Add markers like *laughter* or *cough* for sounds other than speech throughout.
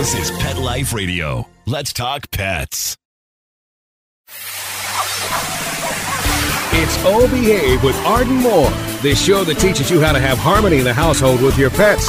This is Pet Life Radio. Let's talk pets. It's Oh Behave with Arden Moore, the show that teaches you how to have harmony in the household with your pets.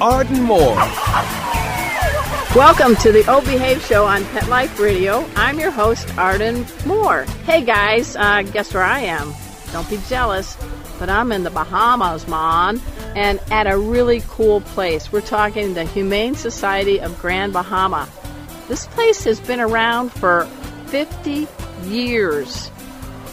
Arden Moore. Welcome to the O Behave Show on Pet Life Radio. I'm your host, Arden Moore. Hey guys, uh, guess where I am? Don't be jealous, but I'm in the Bahamas, man, and at a really cool place. We're talking the Humane Society of Grand Bahama. This place has been around for 50 years.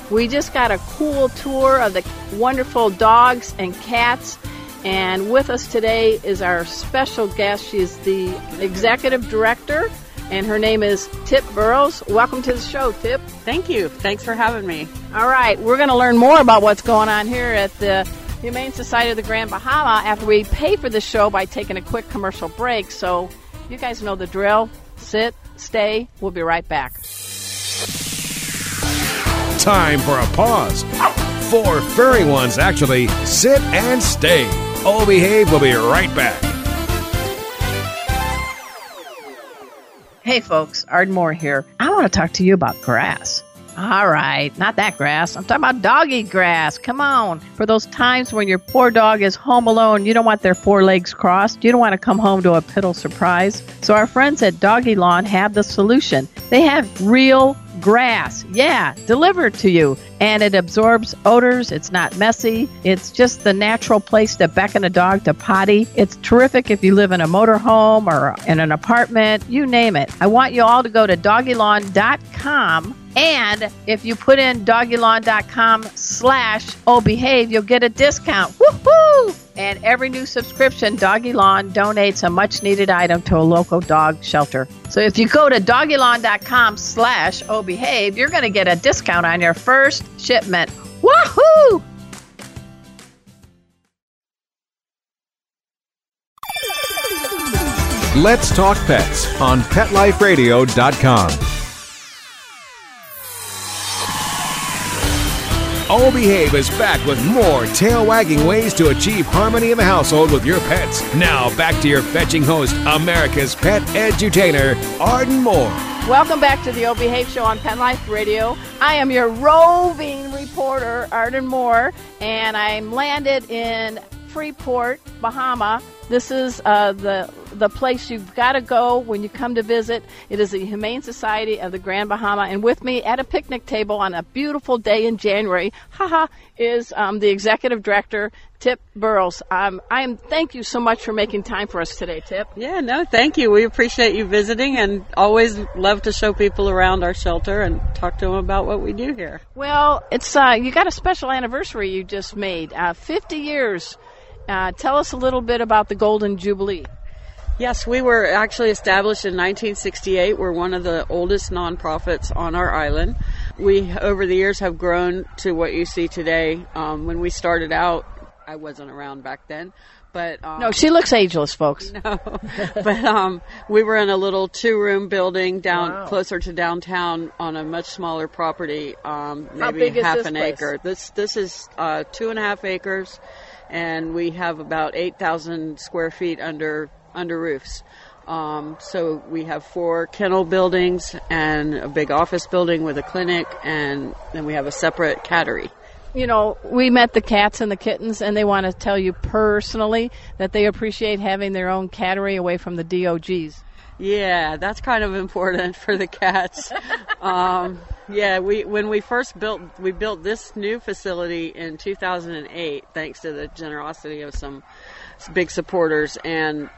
We just got a cool tour of the wonderful dogs and cats. And with us today is our special guest. She is the executive director, and her name is Tip Burrows. Welcome to the show, Tip. Thank you. Thanks for having me. All right, we're going to learn more about what's going on here at the Humane Society of the Grand Bahama after we pay for the show by taking a quick commercial break. So, you guys know the drill. Sit, stay. We'll be right back. Time for a pause. Four furry ones actually sit and stay. Oh Behave We'll be right back. Hey folks, Arden Moore here. I want to talk to you about grass. All right, not that grass. I'm talking about doggy grass. Come on. For those times when your poor dog is home alone, you don't want their four legs crossed. You don't want to come home to a piddle surprise. So our friends at Doggy Lawn have the solution. They have real grass. Yeah, delivered to you. And it absorbs odors. It's not messy. It's just the natural place to beckon a dog to potty. It's terrific if you live in a motorhome or in an apartment, you name it. I want you all to go to doggylawn.com and if you put in doggylawn.com slash oh obehave, you'll get a discount. Woohoo! And every new subscription, Doggy Lawn donates a much needed item to a local dog shelter. So if you go to doggylawn.com slash obehave, you're going to get a discount on your first shipment. Woohoo! Let's talk pets on PetLifeRadio.com. Oh Behave is back with more tail wagging ways to achieve harmony in the household with your pets. Now back to your fetching host, America's pet edutainer, Arden Moore. Welcome back to the O Behave Show on Pet Life Radio. I am your roving reporter, Arden Moore, and I'm landed in Freeport, Bahama. This is uh, the the place you've got to go when you come to visit. It is the Humane Society of the Grand Bahama, and with me at a picnic table on a beautiful day in January, haha, is um, the executive director Tip Burrows. Um, I am. Thank you so much for making time for us today, Tip. Yeah, no, thank you. We appreciate you visiting and always love to show people around our shelter and talk to them about what we do here. Well, it's uh, you got a special anniversary you just made, uh, 50 years. Uh, tell us a little bit about the Golden Jubilee. Yes, we were actually established in 1968. We're one of the oldest nonprofits on our island. We, over the years, have grown to what you see today. Um, when we started out, I wasn't around back then, but um, No, she looks ageless, folks. *laughs* no, but um, we were in a little two-room building down Wow. closer to downtown on a much smaller property, um, How maybe big is half this an place? acre. This this is uh, two and a half acres, and we have about eight thousand square feet under under roofs. Um, so we have four kennel buildings and a big office building with a clinic, and then we have a separate cattery. You know, we met the cats and the kittens, and they want to tell you personally that they appreciate having their own cattery away from the DOGs. Yeah, that's kind of important *laughs* for the cats. um, yeah, we when we first built we built this new facility in 2008, thanks to the generosity of some big supporters, and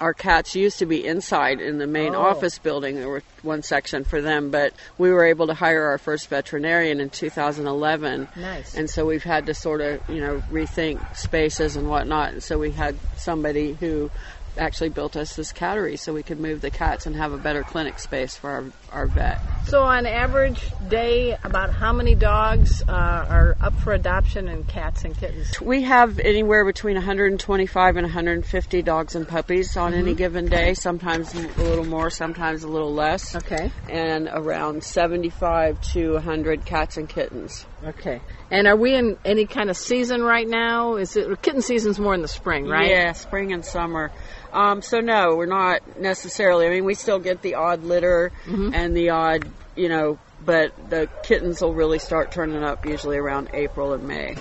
our cats used to be inside in the main Oh. office building. There was one section for them, but we were able to hire our first veterinarian in 2011. Nice. And so we've had to sort of, you know, rethink spaces and whatnot. And so we had somebody who actually built us this cattery so we could move the cats and have a better clinic space for our, our vet. So, on average day, about how many dogs uh, are up for adoption and cats and kittens? We have anywhere between 125 and 150 dogs and puppies on any given day, sometimes a little more, sometimes a little less. Okay. And around 75 to 100 cats and kittens. Okay. And are we in any kind of season right now? Is it kitten season's more in the spring, right? Yeah, spring and summer. Um, so no, we're not necessarily. I mean, we still get the odd litter and the odd, you know, but the kittens will really start turning up usually around April and May.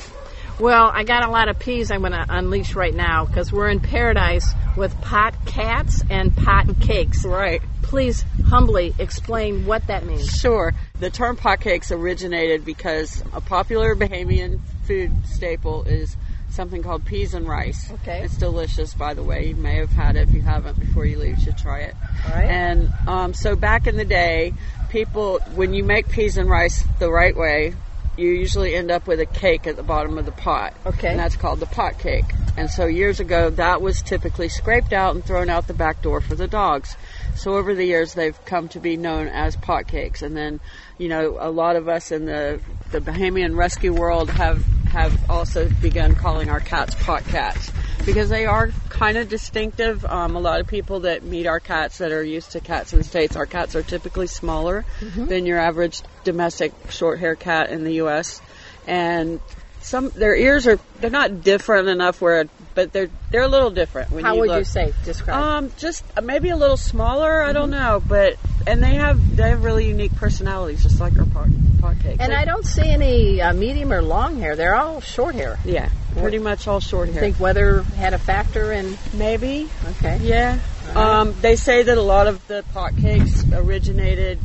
Well, I got a lot of peas I'm going to unleash right now because we're in paradise with pot cats and pot cakes. Right. Please humbly explain what that means. Sure. The term pot cakes originated because a popular Bahamian food staple is something called peas and rice. Okay. It's delicious, by the way. You may have had it. If you haven't, before you leave, you should try it. All right. And um, so back in the day, people, when you make peas and rice the right way, you usually end up with a cake at the bottom of the pot. Okay. And that's called the pot cake. And so years ago, that was typically scraped out and thrown out the back door for the dogs. So over the years, they've come to be known as pot cakes. And then, you know, a lot of us in the, the Bahamian rescue world have, have also begun calling our cats pot cats because they are kind of distinctive. Um, a lot of people that meet our cats that are used to cats in the States, our cats are typically smaller than your average domestic short hair cat in the U.S. And some their ears are they're not different enough where but they're they're a little different when How you would look. you say? Describe. Um, just uh, maybe a little smaller. I Mm-hmm. don't know, but and they have they have really unique personalities, just like our pot, pot cakes. and I don't see any uh, medium or long hair. They're all short hair. yeah, pretty much all short hair. I think weather had a factor in. maybe Okay. Yeah. Um, they say that a lot of the pot cakes originated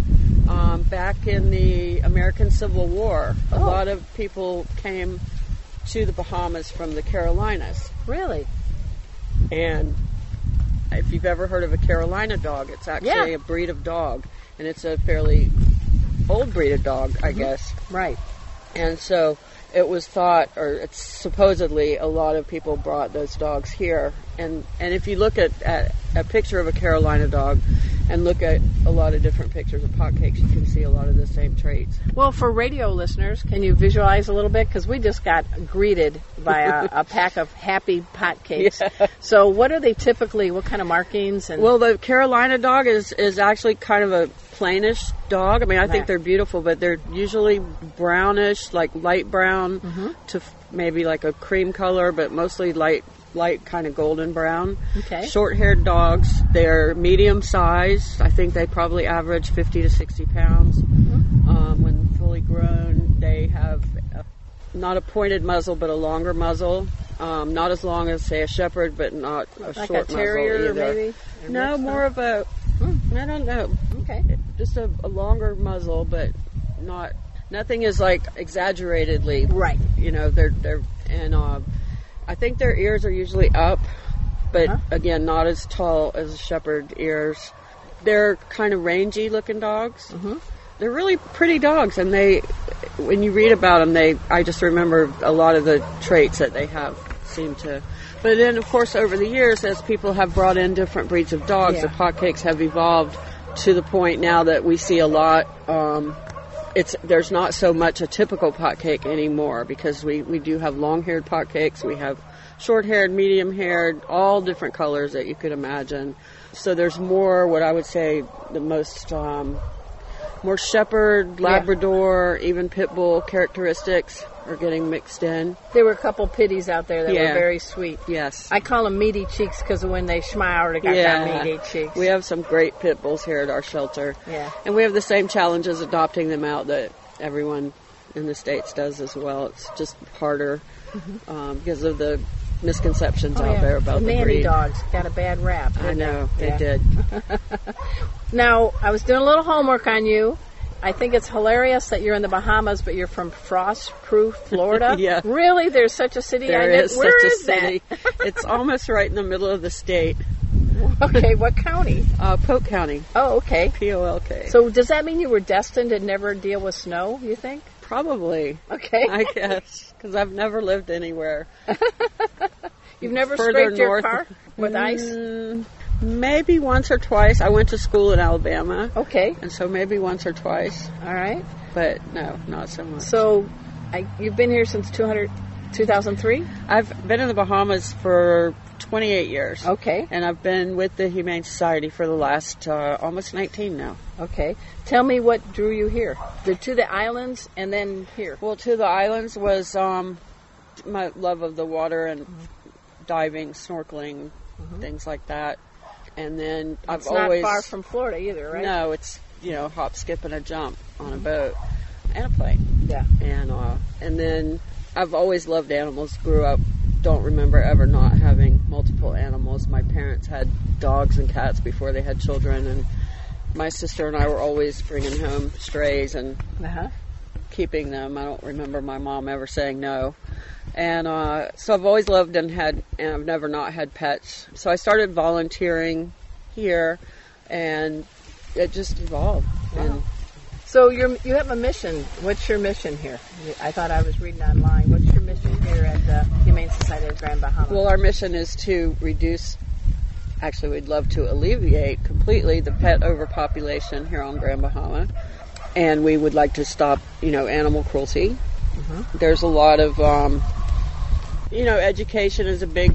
um, back in the American Civil War. A Oh. lot of people came to the Bahamas from the Carolinas. Really? And if you've ever heard of a Carolina dog, it's actually Yeah. a breed of dog. And it's a fairly old breed of dog, I guess. Right. And so it was thought, or it's supposedly, a lot of people brought those dogs here. And and if you look at, at a picture of a Carolina dog, and look at a lot of different pictures of pot cakes, you can see a lot of the same traits. Well, for radio listeners, can you visualize a little bit? Because we just got greeted by a, a *laughs* pack of happy pot cakes. So, what are they typically? What kind of markings? And Well, the Carolina dog is is actually kind of a plainish dog. I mean, I Right. think they're beautiful, but they're usually brownish, like light brown to f- maybe like a cream color, but mostly light light kind of golden brown. Okay. Short-haired dogs. They're medium size. I think they probably average 50 to 60 pounds. Um, when fully grown, they have a, not a pointed muzzle, but a longer muzzle. Um, not as long as say a shepherd, but not a like a short terrier, muzzle either. maybe? No, more of a. I don't know. Okay. Just a, a longer muzzle, but not. Nothing is like exaggeratedly. Right. You know, they're they're and uh, I think their ears are usually up, but Uh-huh. again, not as tall as shepherd ears. They're kind of rangy looking dogs. Mm-hmm. They're really pretty dogs, and they, when you read about them, they. I just remember a lot of the traits that they have seem to. But then, of course, over the years, as people have brought in different breeds of dogs, the Yeah. pot cakes have evolved to the point now that we see a lot. Um, it's there's not so much a typical pot cake anymore because we, we do have long haired pot cakes, we have short haired, medium haired, all different colors that you could imagine. So there's more what I would say the most um, more shepherd, Labrador, even pit bull characteristics are getting mixed in. There were a couple pitties out there that Yeah. were very sweet. Yes. I call them meaty cheeks because when they smile, they got that meaty cheeks. We have some great pit bulls here at our shelter. Yeah. And we have the same challenges adopting them out that everyone in the States does as well. It's just harder um, because of the misconceptions Mm-hmm. Oh, out yeah. there about the the, breed. dogs got a bad rap. I know, they Yeah. did. *laughs* Now, I was doing a little homework on you. I think it's hilarious that you're in the Bahamas, but you're from Frostproof, Florida. *laughs* Yeah. Really? There's such a city. I There didn't- is Where such is a city. *laughs* it's almost right in the middle of the state. *laughs* Okay, what county? Uh, Polk County, Oh, okay. P O L K. So does that mean you were destined to never deal with snow? You think? Probably, Okay. I guess, because I've never lived anywhere You've never further scraped your car. with ice? Mm, maybe once or twice. I went to school in Alabama, Okay. and so maybe once or twice, All right. but no, not so much. So, I, you've been here since 200, 2003? I've been in the Bahamas for 28 years. Okay. And I've been with the Humane Society for the last uh, almost 19 now. Okay. Tell me what drew you here. The, to the islands and then here. Well, to the islands was um, my love of the water and diving, snorkeling, things like that. And then I've. It's not always far from Florida either, right? no, it's you know hop, skip, and a jump on a boat and a plane. Yeah. And uh, and then I've always loved animals. Grew up, don't remember ever not having multiple animals. My parents had dogs and cats before they had children, and my sister and I were always bringing home strays and Uh huh. Keeping them. I don't remember my mom ever saying no. And uh, so I've always loved and had, and I've never not had pets. So I started volunteering here, and it just evolved. And So you're, you have a mission. What's your mission here? I thought I was reading online. What's your mission here at the Humane Society of Grand Bahama? well, our mission is to reduce. Actually, we'd love to alleviate completely the pet overpopulation here on Grand Bahama, and we would like to stop, you know, animal cruelty. There's a lot of, um, you know, education is a big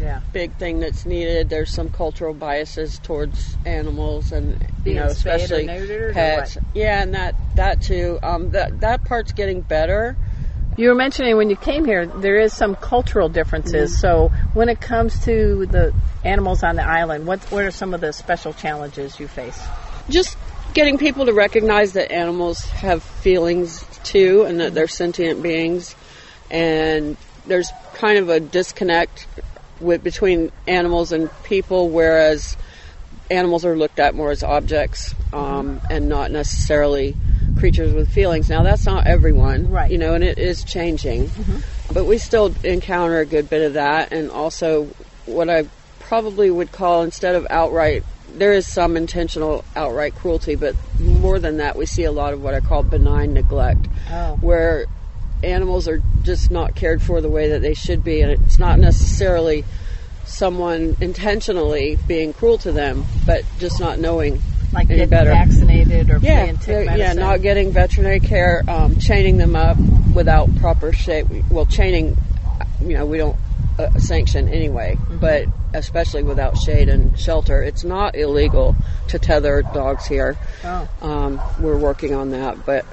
yeah. big thing that's needed. There's some cultural biases towards animals, and you Being know, especially pets. Yeah, and that that too. Um, that that part's getting better. You were mentioning when you came here, there is some cultural differences. Mm-hmm. So when it comes to the animals on the island, what what are some of the special challenges you face? Just getting people to recognize that animals have feelings too, and that they're sentient beings, and there's kind of a disconnect with between animals and people, whereas animals are looked at more as objects um, and not necessarily creatures with feelings. Now that's not everyone, Right. You know, and it is changing, but we still encounter a good bit of that, and also what I probably would call instead of outright. There is some intentional outright cruelty, but more than that, we see a lot of what I call benign neglect, Oh. where animals are just not cared for the way that they should be, and it's not necessarily someone intentionally being cruel to them, but just not knowing Like any better. vaccinated or Yeah, yeah, not getting veterinary care, um, chaining them up without proper shape. Well, chaining, you know, we don't uh, sanction anyway, Mm-hmm. but especially without shade and shelter, it's not illegal to tether dogs here. Oh. Um, we're working on that, but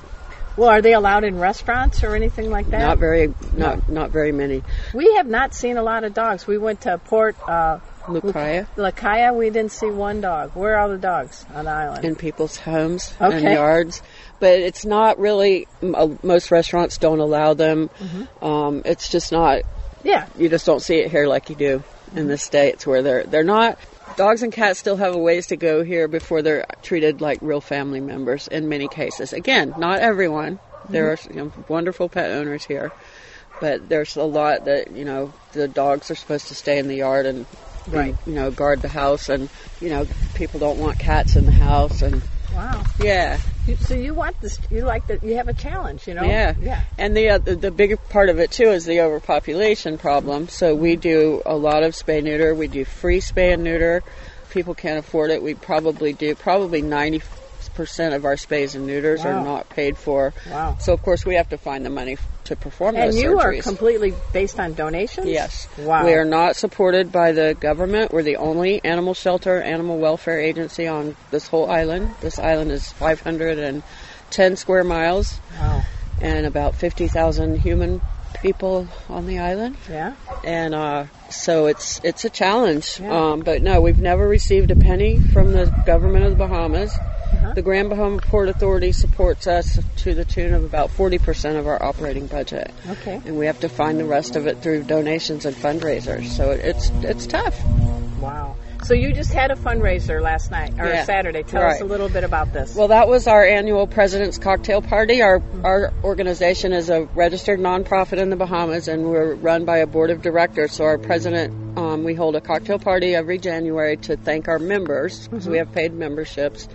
Well, are they allowed in restaurants or anything like that? not very, not not very many. We have not seen a lot of dogs. We went to Port uh, Lucaya Lakaya. We didn't see one dog. Where are all the dogs on the island? in people's homes and yards, but it's not really. uh, Most restaurants don't allow them. Mm-hmm. Um, it's just not yeah. you just don't see it here like you do in the states where they're they're not dogs and cats still have a ways to go here before they're treated like real family members in many cases again not everyone there are you know, wonderful pet owners here but there's a lot that you know the dogs are supposed to stay in the yard and Right. you know guard the house and you know people don't want cats in the house and Wow. yeah You, so you want this? You like that? You have a challenge, you know? yeah, Yeah. And the uh, the, the bigger part of it too is the overpopulation problem. So we do a lot of spay neuter. We do free spay and neuter. People can't afford it. We probably do probably ninety percent of our spays and neuters Wow. are not paid for. Wow. So of course we have to find the money to perform And those surgeries. And you are completely based on donations. Yes. Wow. We are not supported by the government. We're the only animal shelter, animal welfare agency on this whole island. This island is 510 square miles Wow. and about 50,000 human people on the island. Yeah. And uh, so it's it's a challenge. Yeah. Um, but no, we've never received a penny from the government of the Bahamas. Uh-huh. The Grand Bahama Port Authority supports us to the tune of about 40% of our operating budget. Okay. And we have to find the rest of it through donations and fundraisers. So it's it's tough. Wow. So you just had a fundraiser last night or Yeah. Saturday. Tell us a little bit about this. Well, that was our annual President's Cocktail Party. Our our organization is a registered nonprofit in the Bahamas, and we're run by a board of directors. So our president, um, we hold a cocktail party every January to thank our members. So we have paid memberships,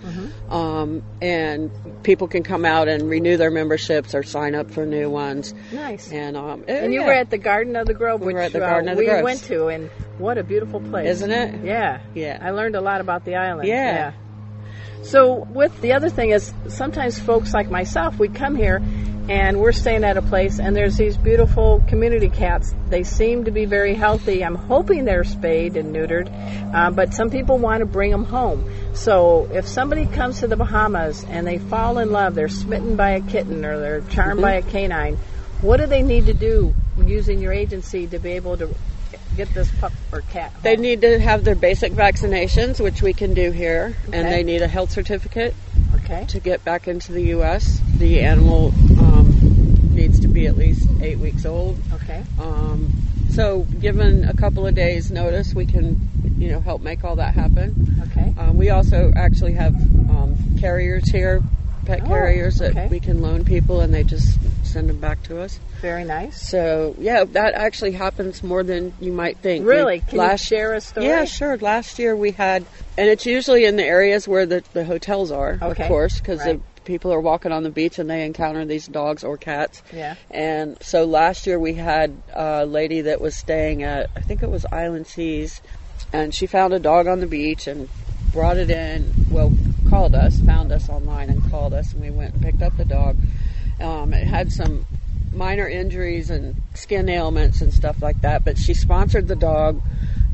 um, and people can come out and renew their memberships or sign up for new ones. nice. And um, And you yeah. were at the Garden of the Grove, We which were at the uh, Garden of the we went to, and What a beautiful place. isn't it? Yeah. Yeah. I learned a lot about the island. Yeah. So, with the other thing is, sometimes folks like myself, we come here and we're staying at a place and there's these beautiful community cats. They seem to be very healthy. I'm hoping they're spayed and neutered, uh, but some people want to bring them home. So, if somebody comes to the Bahamas and they fall in love, they're smitten by a kitten or they're charmed by a canine, what do they need to do using your agency to be able to get this pup or cat? They need to have their basic vaccinations, which we can do here, and they need a health certificate Okay. to get back into the U.S. The animal um, needs to be at least eight weeks old. Okay. Um, so, given a couple of days' notice, we can, you know, help make all that happen. Okay. Um, we also actually have um, carriers here, pet Oh, carriers that okay. we can loan people, and they just send them back to us. Very nice. So, yeah, that actually happens more than you might think. Really? We- Can last you share a story? yeah, sure. Last year we had, and it's usually in the areas where the, the hotels are, Okay. of course, because Right. people are walking on the beach and they encounter these dogs or cats. Yeah. And so last year we had a lady that was staying at, I think it was Island Seas, and she found a dog on the beach and brought it in. Well, called us, found us online, and called us, and we went and picked up the dog. Um, it had some minor injuries and skin ailments and stuff like that, but she sponsored the dog.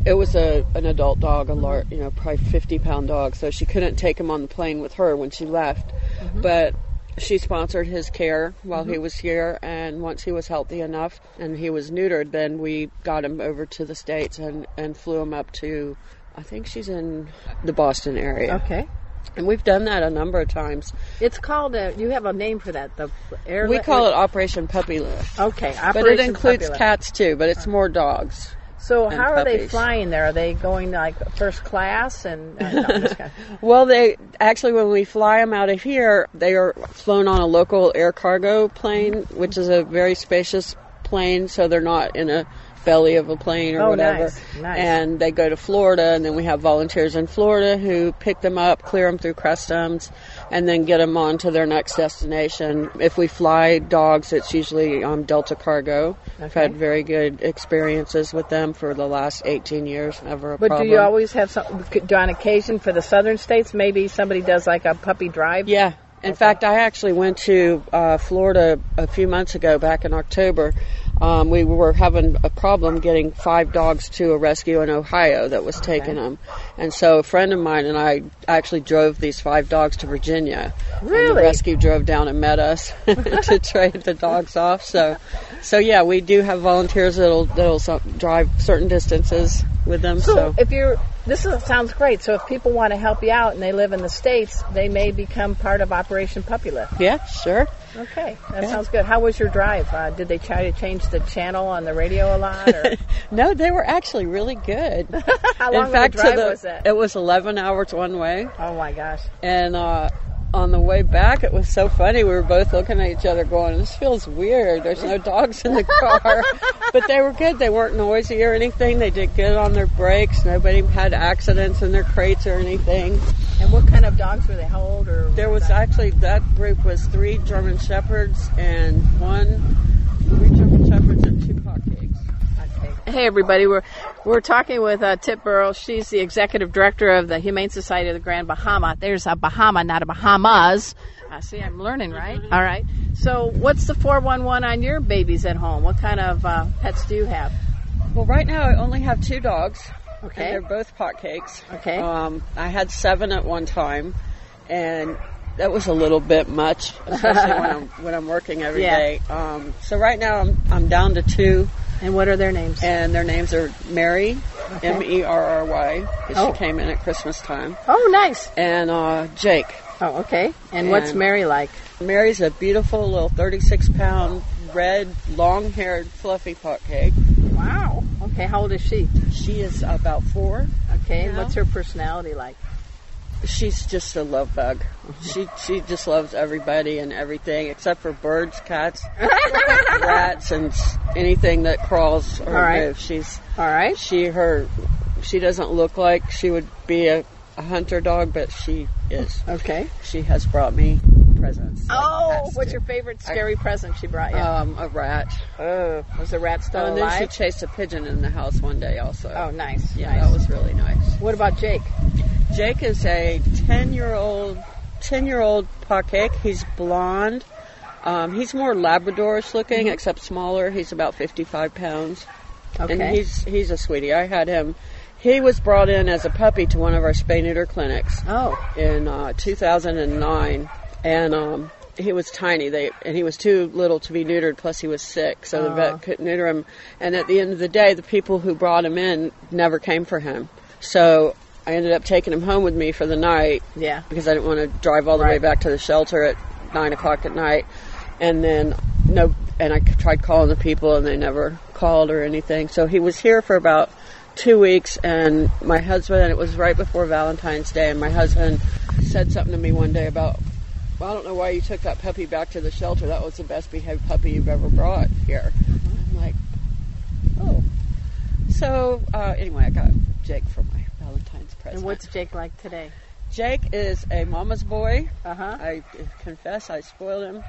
It was a an adult dog, a mm-hmm. large, you know, probably 50 pound dog, so she couldn't take him on the plane with her when she left. Mm-hmm. But she sponsored his care while he mm-hmm. was here, and once he was healthy enough and he was neutered, then we got him over to the States and, and flew him up to, I think she's in the Boston area. Okay. And we've done that a number of times. It's called a. You have a name for that. The air. We call it Operation Puppy Lift. Okay. But it includes cats too, but it's more dogs. So how are they flying there? Are they going like first class and? Uh, no. *laughs* Well, they actually, when we fly them out of here, they are flown on a local air cargo plane, which is a very spacious plane, so they're not in a belly of a plane or Oh, whatever. nice, nice. And they go to Florida, and then we have volunteers in Florida who pick them up, clear them through customs, and then get them on to their next destination. If we fly dogs, it's usually um, Delta Cargo. I've had very good experiences with them for the last 18 years. Never a But problem. do you always have some? do On occasion for the southern states, maybe somebody does like a puppy drive. Yeah. In fact, I actually went to uh, Florida a few months ago, back in October. Um, we were having a problem getting five dogs to a rescue in Ohio that was taking them. And so a friend of mine and I actually drove these five dogs to Virginia. And Really? the rescue drove down and met us *laughs* to *laughs* trade the dogs off. So, so yeah, we do have volunteers that'll, that'll drive certain distances with them. So, So, if you're, this is, sounds great. So if people want to help you out and they live in the states, they may become part of Operation Puppy Lift. yeah, sure. Okay, that Yeah. sounds good. How was your drive? Uh, did they try to change the channel on the radio a lot? Or *laughs* No, they were actually really good. *laughs* how long In fact, drive the, was it? it was 11 hours one way, Oh my gosh. and uh, on the way back, it was so funny. We were both looking at each other, going, "This feels weird." There's no dogs in the car, *laughs* but they were good. They weren't noisy or anything. They did good on their brakes. Nobody had accidents in their crates or anything. And what kind of dogs were they? How old or? There was actually that group was three German shepherds and one three German shepherds and two cock pigs. Hey everybody, we're we're talking with uh, Tip Burrows. She's the executive director of the Humane Society of the Grand Bahama. There's a Bahama, not a Bahamas. Uh, see, I'm learning, right? All right. So, what's the 411 on your babies at home? What kind of uh, pets do you have? Well, right now I only have two dogs. Okay. They're both pot cakes. Okay. Um, I had seven at one time, and that was a little bit much, especially when *laughs* I'm when I'm working every Yeah. day. Um, so right now I'm I'm down to two, And what are their names? and their names are Mary, M E R R Y, because Oh. she came in at Christmas time, oh, nice. and uh, Jake. Oh, okay. And what's Mary like? Mary's a beautiful little 36 pound red, long haired, fluffy pot cake. Wow. Okay. How old is she? She is about four. Okay. And what's her personality like? She's just a love bug. She she just loves everybody and everything except for birds, cats, *laughs* rats, and anything that crawls or right. moves. She's All right. she her she doesn't look like she would be a, a hunter dog, but she is. Okay. She has brought me presents. like, Oh, what's to. your favorite scary present she brought you? Um, a rat. oh, was the rat still Oh, and then she chased a pigeon in the house one day also. oh, nice. yeah, nice. that was really nice. What about Jake? Jake is a 10 year old, 10 year old pot cake. He's blonde. Um, he's more Labradorish looking, except smaller. He's about 55 pounds. Okay. And he's, he's a sweetie. I had him, he was brought in as a puppy to one of our spay neuter clinics oh, in uh, 2009. And, um, he was tiny. They and he was too little to be neutered. Plus, he was sick, so the vet couldn't neuter him. And at the end of the day, the people who brought him in never came for him. So I ended up taking him home with me for the night yeah. because I didn't want to drive all the way back to the shelter at nine o'clock at night. And then no, and I tried calling the people, and they never called or anything. So he was here for about two weeks, and my husband. And it was right before Valentine's Day, and my husband said something to me one day about. Well, I don't know why you took that puppy back to the shelter. That was the best behaved puppy you've ever brought here. I'm like, oh. So uh, anyway, I got Jake for my And what's Jake like today? Jake is a mama's boy. Uh huh. I confess I spoiled him.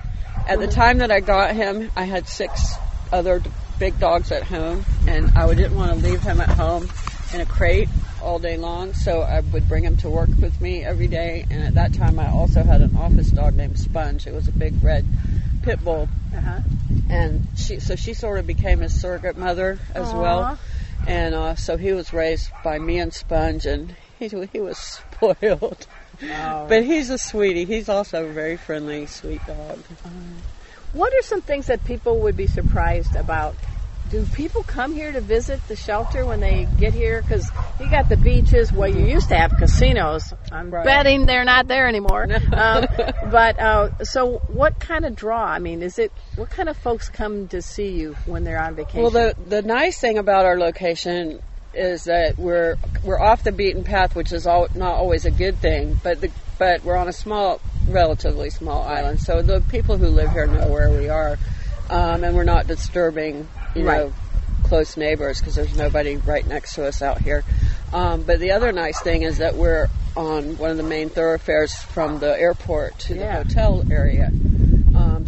At the time that I got him, I had six other big dogs at home, and I didn't want to leave him at home in a crate all day long, so I would bring him to work with me every day. And at that time, I also had an office dog named Sponge. It was a big red pit bull, Uh huh. and she so she sort of became his surrogate mother as well. And uh, so he was raised by me and Sponge, and *laughs* he he was spoiled. Oh. But he's a sweetie. He's also a very friendly, sweet dog. What are some things that people would be surprised about? Do people come here to visit the shelter when they get here? Because you got the beaches. Well, you used to have casinos. I'm Right. betting they're not there anymore. um, *laughs* but uh, so, what kind of draw? I mean, is it what kind of folks come to see you when they're on vacation? Well, the the nice thing about our location is that we're we're off the beaten path, which is all, not always a good thing. But the but we're on a small, relatively small island, so the people who live here know where we are, um, and we're not disturbing, you Right. know, close neighbors because there's nobody right next to us out here. Um, but the other nice thing is that we're on one of the main thoroughfares from the airport to Yeah. the hotel area.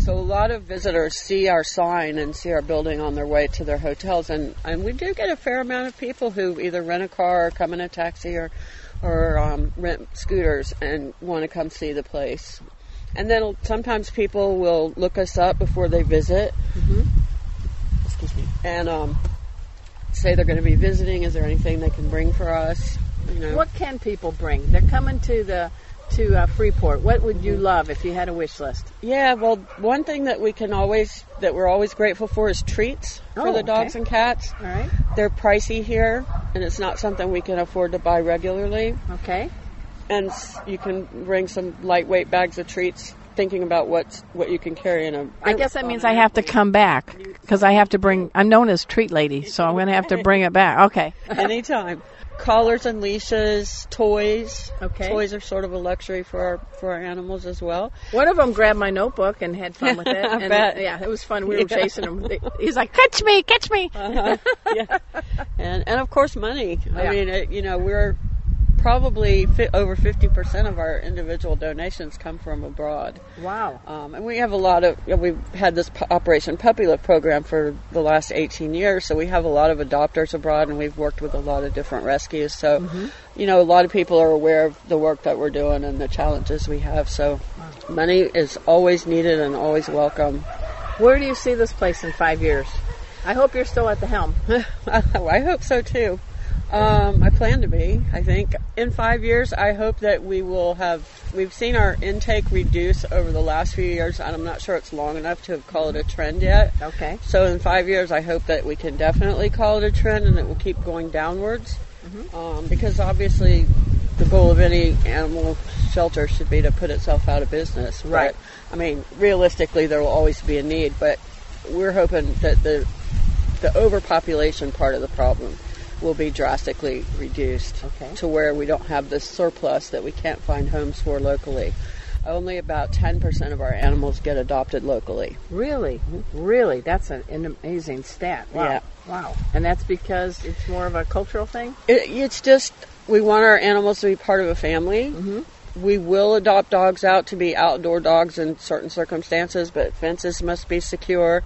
So a lot of visitors see our sign and see our building on their way to their hotels, and, and we do get a fair amount of people who either rent a car or come in a taxi or or um, rent scooters and want to come see the place. And then sometimes people will look us up before they visit. Excuse me. And um, say they're going to be visiting. Is there anything they can bring for us? You know. what can people bring? They're coming to the to uh, Freeport. What would you love if you had a wish list? Yeah, well, one thing that we can always that we're always grateful for is treats for Oh, the dogs okay. and cats. All right. They're pricey here, and it's not something we can afford to buy regularly. Okay. And you can bring some lightweight bags of treats, thinking about what's what you can carry in a. I guess that means I have to come back because I have to bring. I'm known as treat lady, so I'm going to have to bring it back. Okay. *laughs* anytime. Collars and leashes, toys. Okay. Toys are sort of a luxury for our for our animals as well. One of them grabbed my notebook and had fun with it. *laughs* I and bet. Yeah, it was fun. We were Yeah. chasing him. He's like, "Catch me, catch me!" Uh-huh. yeah, and and of course money. Yeah. I mean, it, you know, we're probably fi- over fifty percent of our individual donations come from abroad, Wow. um, and we have a lot of. You know, we've had this Operation Puppy Love program for the last eighteen years, so we have a lot of adopters abroad, and we've worked with a lot of different rescues. So, you know, a lot of people are aware of the work that we're doing and the challenges we have. So, money is always needed and always welcome. Where do you see this place in five years? I hope you're still at the helm. *laughs* I hope so too. Um, I plan to be. I think in five years, I hope that we will have. We've seen our intake reduce over the last few years, and I'm not sure it's long enough to call it a trend yet. Okay. So in five years, I hope that we can definitely call it a trend, and it will keep going downwards. Um, because obviously, the goal of any animal shelter should be to put itself out of business. But, Right. I mean, realistically, there will always be a need, but we're hoping that the the overpopulation part of the problem will be drastically reduced Okay. to where we don't have this surplus that we can't find homes for locally. Only about 10% of our animals get adopted locally. Really, really, that's an, an amazing stat. Wow. Yeah. Wow. And that's because it's more of a cultural thing. It, it's just we want our animals to be part of a family, mm-hmm. we will adopt dogs out to be outdoor dogs in certain circumstances, but fences must be secure.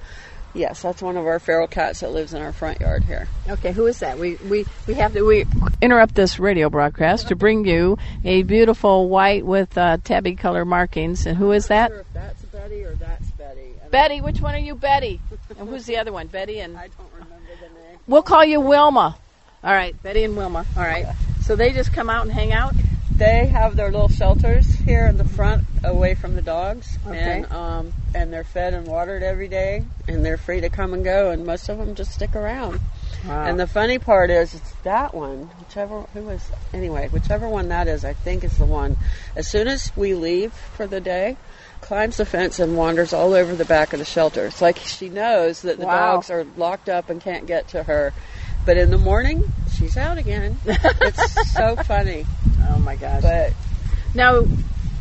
Yes, that's one of our feral cats that lives in our front yard here. Okay, who is that? We we we have to we interrupt this radio broadcast to bring you a beautiful white with uh, tabby color markings. And who is that? if that's Betty or that's Betty. Betty. Which one are you, Betty? and who's the other one? Betty and *laughs* I don't remember the name. we'll call you Wilma. All right, Betty and Wilma. All right. So they just come out and hang out. They have their little shelters here in the front, away from the dogs, Okay. and um, and they're fed and watered every day, and they're free to come and go, and most of them just stick around. Wow. And the funny part is, it's that one, whichever who was anyway, whichever one that is, I think is the one. As soon as we leave for the day, climbs the fence and wanders all over the back of the shelter. It's like she knows that the Wow. dogs are locked up and can't get to her. But in the morning, she's out again. *laughs* it's so funny. Oh my gosh. But Now,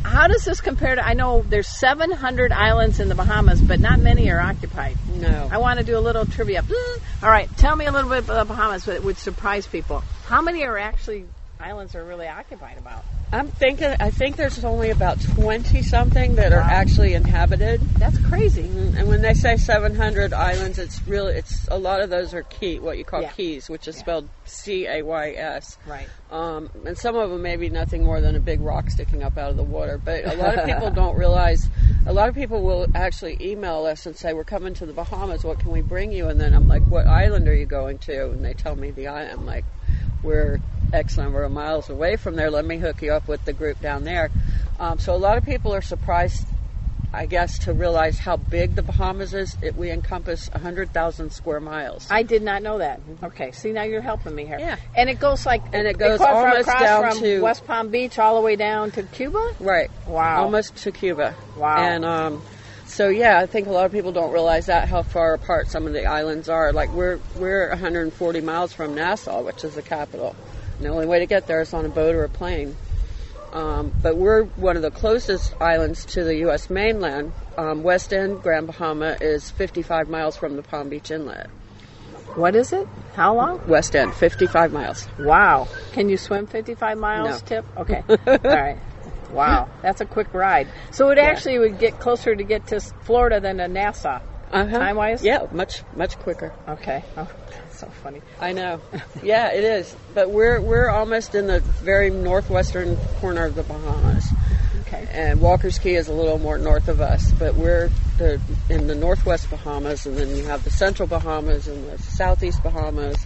how does this compare to? I know there's 700 islands in the Bahamas, but not many are occupied. no. I want to do a little trivia. Mm. All right, tell me a little bit about the Bahamas that would surprise people. How many are actually islands are really occupied about? I'm thinking. I think there's only about twenty something that are actually inhabited. That's crazy. And when they say 700 islands, it's really it's a lot of those are key, what you call Yeah. keys, which is Yeah. spelled C A Y S. Right. Um, and some of them may be nothing more than a big rock sticking up out of the water. But a lot of *laughs* people don't realize. A lot of people will actually email us and say, "We're coming to the Bahamas. What can we bring you?" And then I'm like, "What island are you going to?" And they tell me the island. I'm like, "We're X number of miles away from there. Let me hook you up with the group down there." Um, so a lot of people are surprised I guess to realize how big the Bahamas is, it, we encompass 100,000 square miles. I did not know that. Okay, see now you're helping me here. Yeah. And it goes like And it goes from almost across down from to- West Palm Beach all the way down to Cuba. right. Wow. Almost to Cuba. Wow. And um, so yeah, I think a lot of people don't realize that how far apart some of the islands are. Like we're we're 140 miles from Nassau, which is the capital. And the only way to get there is on a boat or a plane. Um, but we're one of the closest islands to the U.S. mainland. Um, West End, Grand Bahama, is 55 miles from the Palm Beach Inlet. What is it? How long? West End, 55 miles. Wow. Can you swim 55 miles, No. Tip? Okay. *laughs* All right. Wow. That's a quick ride. So it actually would get closer to get to Florida than to Nassau. Uh-huh. Time-wise? Yeah, much much quicker. Okay. Oh, so funny. I know. yeah, it is. But we're we're almost in the very northwestern corner of the Bahamas, Okay. and Walker's Cay is a little more north of us. But we're the in the northwest Bahamas, and then you have the central Bahamas and the southeast Bahamas,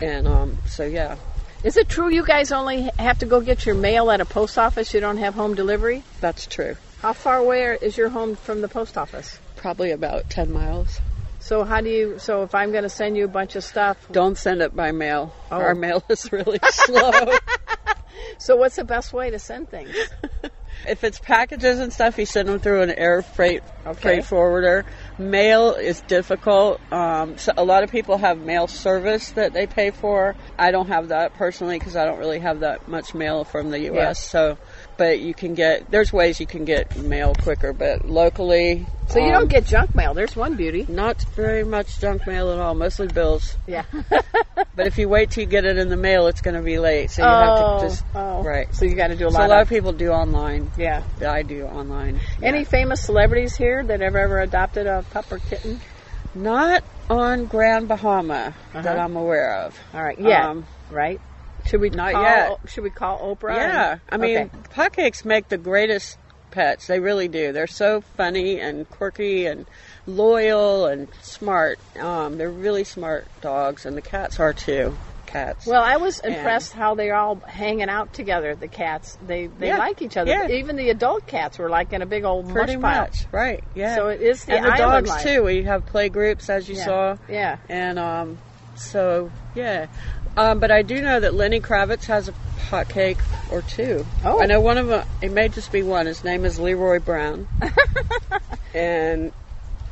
and um, so yeah, Is it true you guys only have to go get your mail at a post office? You don't have home delivery? that's true. How far away is your home from the post office? Probably about ten miles. So how do you? So if I'm going to send you a bunch of stuff, Don't send it by mail. Oh. Our mail is really *laughs* slow. so what's the best way to send things? *laughs* If it's packages and stuff, you send them through an air freight Okay. freight forwarder. Mail is difficult. Um, so a lot of people have mail service that they pay for. I don't have that personally because I don't really have that much mail from the U.S. Yeah. So, but you can get there's ways you can get mail quicker. But locally, So you um, don't get junk mail. There's one beauty. not very much junk mail at all. Mostly bills. Yeah. *laughs* But if you wait till you get it in the mail, it's going to be late. So you oh, have to just oh. right. So you got to do a lot So a lot of of people do online. yeah. I do online. Any Yeah. famous celebrities here that have ever adopted a pup or kitten? Not on Grand Bahama that Uh-huh. I'm aware of. All right. Yeah. Um, right. Should we not call, yet. Should we call Oprah? yeah, and- I mean, okay. potcakes make the greatest pets. They really do. They're so funny and quirky and loyal and smart. Um, they're really smart dogs, and the cats are too. Cats. Well, I was And- impressed how they're all hanging out together. The cats, they they Yeah, like each other. yeah. Even the adult cats were like in a big old pretty mush pile. much, right? Yeah. So it is the and the dogs life. too. We have play groups, as you Yeah. saw. Yeah. And um, so yeah, um, but I do know that Lenny Kravitz has a pot cake or two. Oh. I know one of them. It may just be one. His name is Leroy Brown. *laughs* and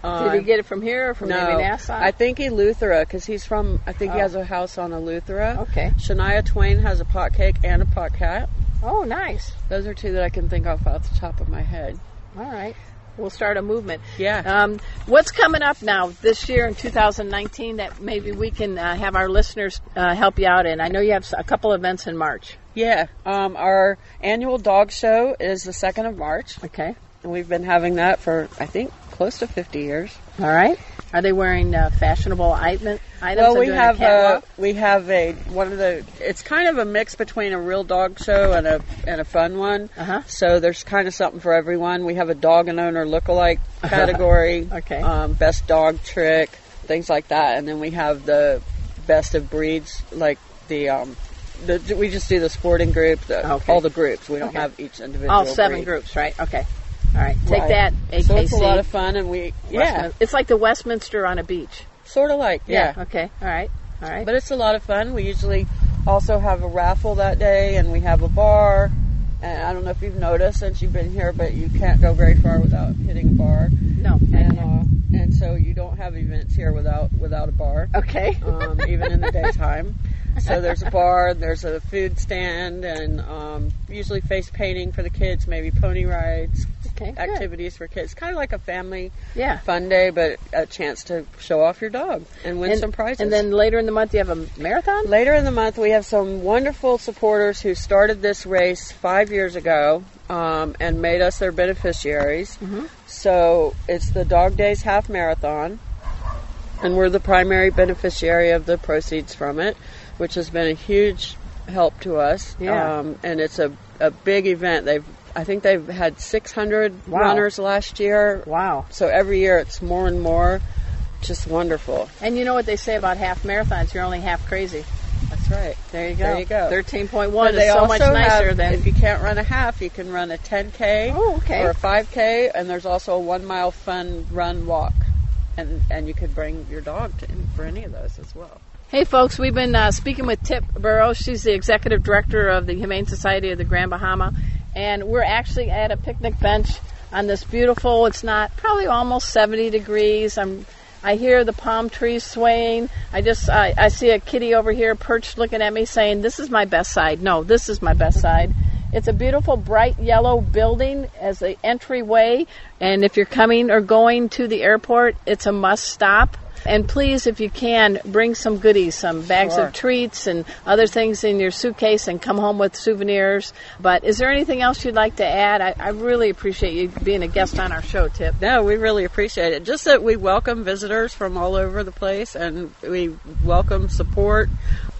Did he get it from here or from no, maybe Nassau? I think he Eleuthera because he's from. I think he Oh. has a house on Eleuthera. Okay. Shania Twain has a pot cake and a pot cat. Oh, nice. Those are two that I can think of off the top of my head. All right. We'll start a movement. Yeah. Um, what's coming up now this year in 2019 that maybe we can uh, have our listeners uh, help you out in? I know you have a couple events in March. Yeah. Um, our annual dog show is the second of March, Okay. and we've been having that for I think close to 50 years. All right. Are they wearing uh, fashionable item, items? Well, we have a a, we have a one of the. It's kind of a mix between a real dog show and a and a fun one. Uh-huh. So there's kind of something for everyone. We have a dog and owner lookalike *laughs* category. *laughs* Okay. Um, best dog trick, things like that, and then we have the best of breeds, like the um. The, we just do the sporting group, the, Okay. all the groups. We don't Okay. have each individual. all seven breed. groups, right? Okay. All right. Take Right. that, AKC. So it's a lot of fun, and we yeah, It's like the Westminster on a beach. sort of like yeah. Okay. All right. All right. But it's a lot of fun. We usually also have a raffle that day, and we have a bar. And I don't know if you've noticed since you've been here, but you can't go very far without hitting a bar. no. And uh, and so you don't have events here without without a bar, okay. um, even in the *laughs* daytime. So there's a bar, there's a food stand, and um, usually face painting for the kids, maybe pony rides, Okay. good. activities for kids. Kind of like a family Yeah. fun day, but a chance to show off your dog and win And, some prizes. and then later in the month, you have a marathon. Later in the month, we have some wonderful supporters who started this race five years ago um, and made us their beneficiaries. So it's the Dog Days Half Marathon, and we're the primary beneficiary of the proceeds from it, which has been a huge help to us. Yeah. Um, and it's a, a big event. They've I think they've had 600 Wow. runners last year. Wow. So every year it's more and more. Just wonderful. And you know what they say about half marathons? You're only half crazy. That's right. There you go. There you go. Thirteen point But one is they so much nicer have, than. if you can't run a half, you can run a 10k Oh, okay. or a 5k, and there's also a one mile fun run walk, and and you could bring your dog to, for any of those as well. Hey, folks, we've been uh, speaking with Tip Burrows. She's the executive director of the Humane Society of the Grand Bahama. And we're actually at a picnic bench on this beautiful, it's not, probably almost 70 degrees. I'm, I hear the palm trees swaying. I just, I, I see a kitty over here perched looking at me saying, This is my best side. No, this is my best side. It's a beautiful bright yellow building as the entryway. And if you're coming or going to the airport, it's a must stop. And please, if you can, bring some goodies, some bags Sure. of treats and other things in your suitcase and come home with souvenirs. But is there anything else you'd like to add? I, I really appreciate you being a guest on our show, Tip. No, we really appreciate it. Just that we welcome visitors from all over the place, and we welcome support.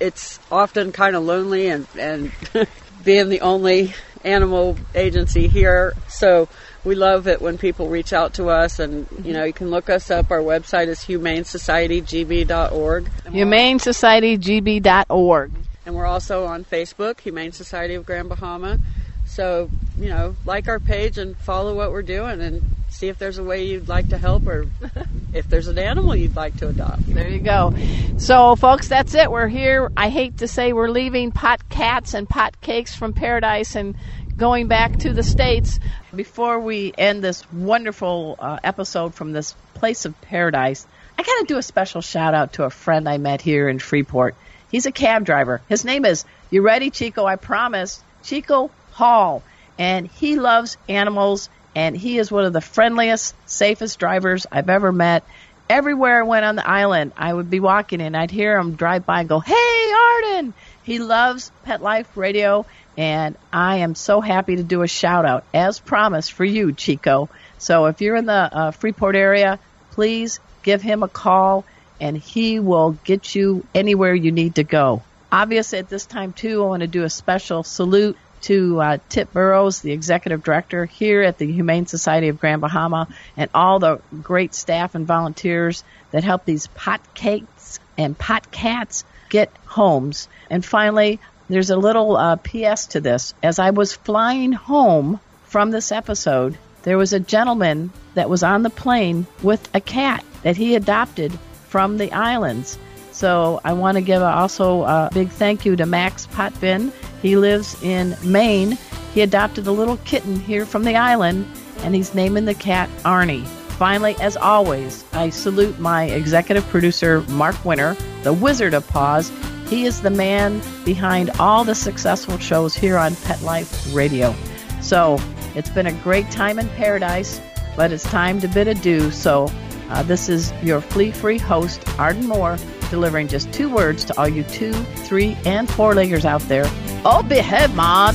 It's often kind of lonely, and and *laughs* being the only animal agency here, so we love it when people reach out to us. And you mm-hmm. know, you can look us up. Our website is humanesocietygb.org. HumaneSocietyGB.org. And we're also on Facebook, Humane Society of Grand Bahama. So, you know, like our page and follow what we're doing and see if there's a way you'd like to help or *laughs* if there's an animal you'd like to adopt. There you go. So, folks, that's it. We're here. I hate to say we're leaving pot cats and pot cakes from paradise and going back to the States. Before we end this wonderful uh, episode from this place of paradise, I got to do a special shout out to a friend I met here in Freeport. He's a cab driver. His name is, you ready, Chico? I promise, Chico Hall. And he loves animals, and he is one of the friendliest, safest drivers I've ever met. Everywhere I went on the island, I would be walking and I'd hear him drive by and go, Hey, Arden! He loves Pet Life Radio, and I am so happy to do a shout out, as promised, for you, Chico. So if you're in the uh, Freeport area, please give him a call and he will get you anywhere you need to go. Obviously, at this time, too, I want to do a special salute to uh, Tip Burrows, the executive director here at the Humane Society of Grand Bahama, and all the great staff and volunteers that help these pot cakes and pot cats get homes. And finally, there's a little uh, PS to this. As I was flying home from this episode, there was a gentleman that was on the plane with a cat that he adopted from the islands. So I want to give also a big thank you to Max Potvin. He lives in Maine. He adopted a little kitten here from the island, and he's naming the cat Arnie. Finally, as always, I salute my executive producer, Mark Winter, the Wizard of Paws. He is the man behind all the successful shows here on Pet Life Radio. So it's been a great time in paradise. but it's time to bid adieu. So, uh, this is your flea free host, Arden Moore, delivering just two words to all you two, three, and four leggers out there. Oh, behave, Maud!